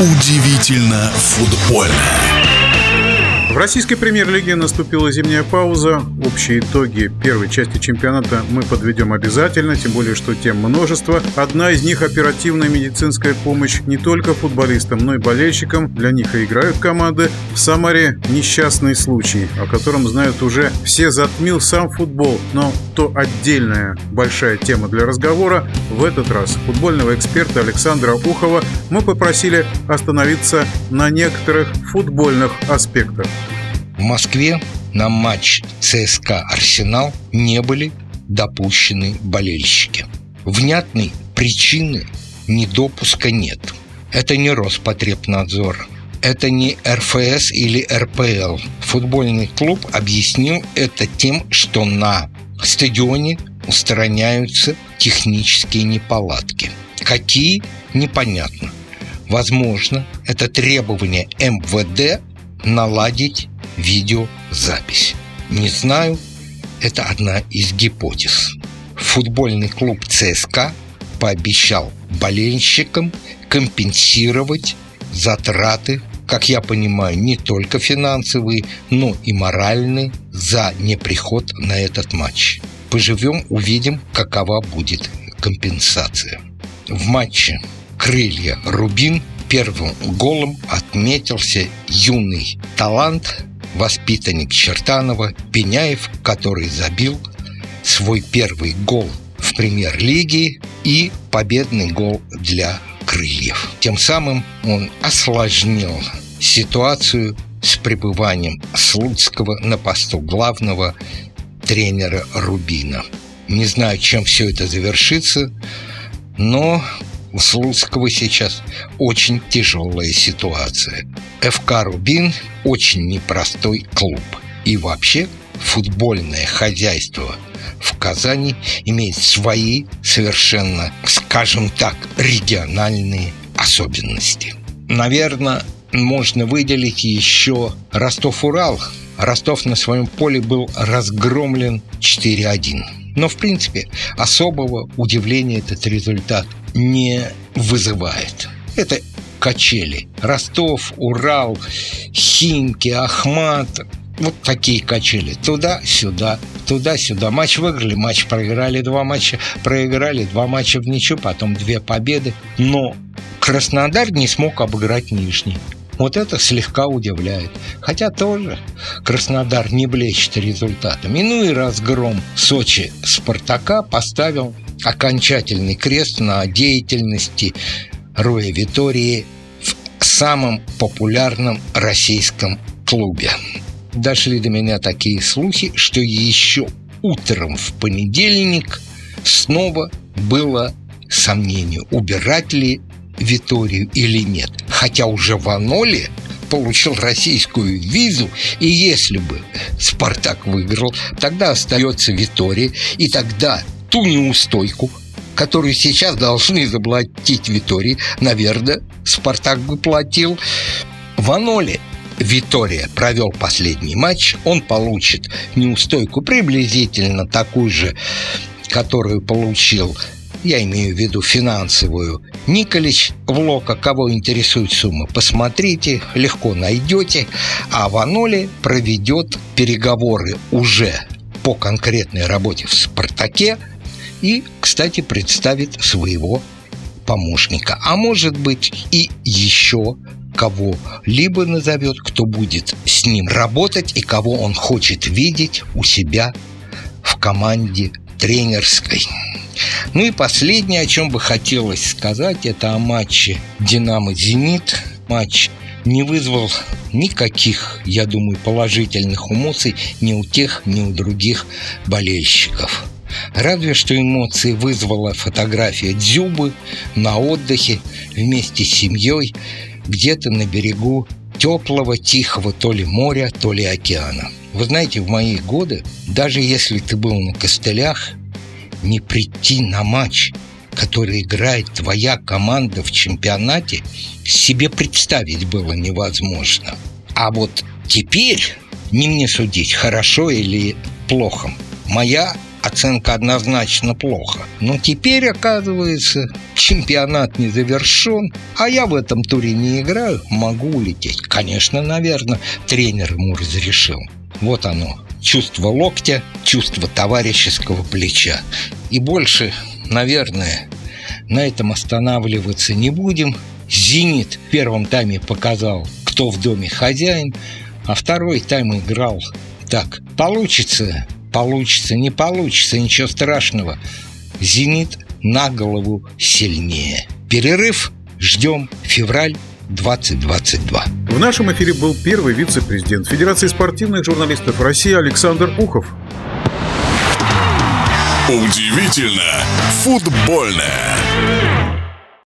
Удивительно футбольно. В российской премьер-лиге наступила зимняя пауза. Общие итоги первой части чемпионата мы подведем обязательно, тем более, что тем множество. Одна из них – оперативная медицинская помощь не только футболистам, но и болельщикам. Для них и играют команды. В Самаре несчастный случай, о котором знают уже все, затмил сам футбол. Но то отдельная большая тема для разговора. В этот раз футбольного эксперта Александра Ухова мы попросили остановиться на некоторых футбольных аспектах. В Москве на матч ЦСКА «Арсенал» не были допущены болельщики. Внятной причины недопуска нет. Это не Роспотребнадзор, это не РФС или РПЛ. Футбольный клуб объяснил это тем, что на стадионе устраняются технические неполадки. Какие? Непонятно. Возможно, это требование МВД наладить видеозапись. Не знаю, это одна из гипотез. Футбольный клуб ЦСКА пообещал болельщикам компенсировать затраты, как я понимаю, не только финансовые, но и моральные за неприход на этот матч. Поживем, увидим, какова будет компенсация. В матче «Крылья Рубин» первым голом отметился юный талант воспитанник Чертанова Пеняев, который забил свой первый гол в премьер-лиге и победный гол для крыльев. Тем самым он осложнил ситуацию с пребыванием Слуцкого на посту главного тренера Рубина. Не знаю, чем все это завершится, но у Слуцкого сейчас очень тяжелая ситуация. ФК «Рубин» очень непростой клуб. И вообще футбольное хозяйство в Казани имеет свои совершенно, скажем так, региональные особенности. Наверное, можно выделить еще Ростов-Урал. Ростов на своем поле был разгромлен 4-1. Но, в принципе, особого удивления этот результат не вызывает. Это качели. Ростов, Урал, Химки, Ахмат. Вот такие качели. Туда-сюда, туда-сюда. Матч выиграли, матч проиграли, два матча проиграли, два матча в ничью, потом две победы. Но Краснодар не смог обыграть Нижний. Вот это слегка удивляет. Хотя тоже Краснодар не блещет результатами. Ну и разгром Сочи Спартака поставил окончательный крест на деятельности Роя Витории в самом популярном российском клубе. Дошли до меня такие слухи, что еще утром в понедельник снова было сомнение, убирать ли Виторию или нет. Хотя уже в Аноле получил российскую визу, и если бы Спартак выиграл, тогда остается Витория, и тогда ту неустойку, которую сейчас должны заплатить Витории, наверное, Спартак бы платил. В Аноле. Витория провел последний матч, он получит неустойку приблизительно такую же, которую получил я имею в виду финансовую, Николич. В кого интересует сумма, посмотрите, легко найдете, а Ваноли проведет переговоры уже по конкретной работе в «Спартаке» и, кстати, представит своего помощника. А может быть и еще кого-либо назовет, кто будет с ним работать и кого он хочет видеть у себя в команде тренерской. Ну и последнее, о чем бы хотелось сказать, это о матче «Динамо-Зенит». Матч не вызвал никаких, я думаю, положительных эмоций ни у тех, ни у других болельщиков. Разве что эмоции вызвала фотография Дзюбы на отдыхе вместе с семьей где-то на берегу теплого, тихого то ли моря, то ли океана. Вы знаете, в мои годы, даже если ты был на костылях, не прийти на матч, который играет твоя команда в чемпионате, себе представить было невозможно. А вот теперь не мне судить, хорошо или плохо. Моя оценка однозначно плохо. Но теперь, оказывается, чемпионат не завершен, а я в этом туре не играю, могу улететь. Конечно, наверное, тренер ему разрешил. Вот оно, чувство локтя, чувство товарищеского плеча. И больше, наверное, на этом останавливаться не будем. «Зенит» в первом тайме показал, кто в доме хозяин, а второй тайм играл так. Получится, получится, не получится, ничего страшного. «Зенит» на голову сильнее. Перерыв ждем февраль 2022. В нашем эфире был первый вице-президент Федерации спортивных журналистов России Александр Ухов. Удивительно футбольное.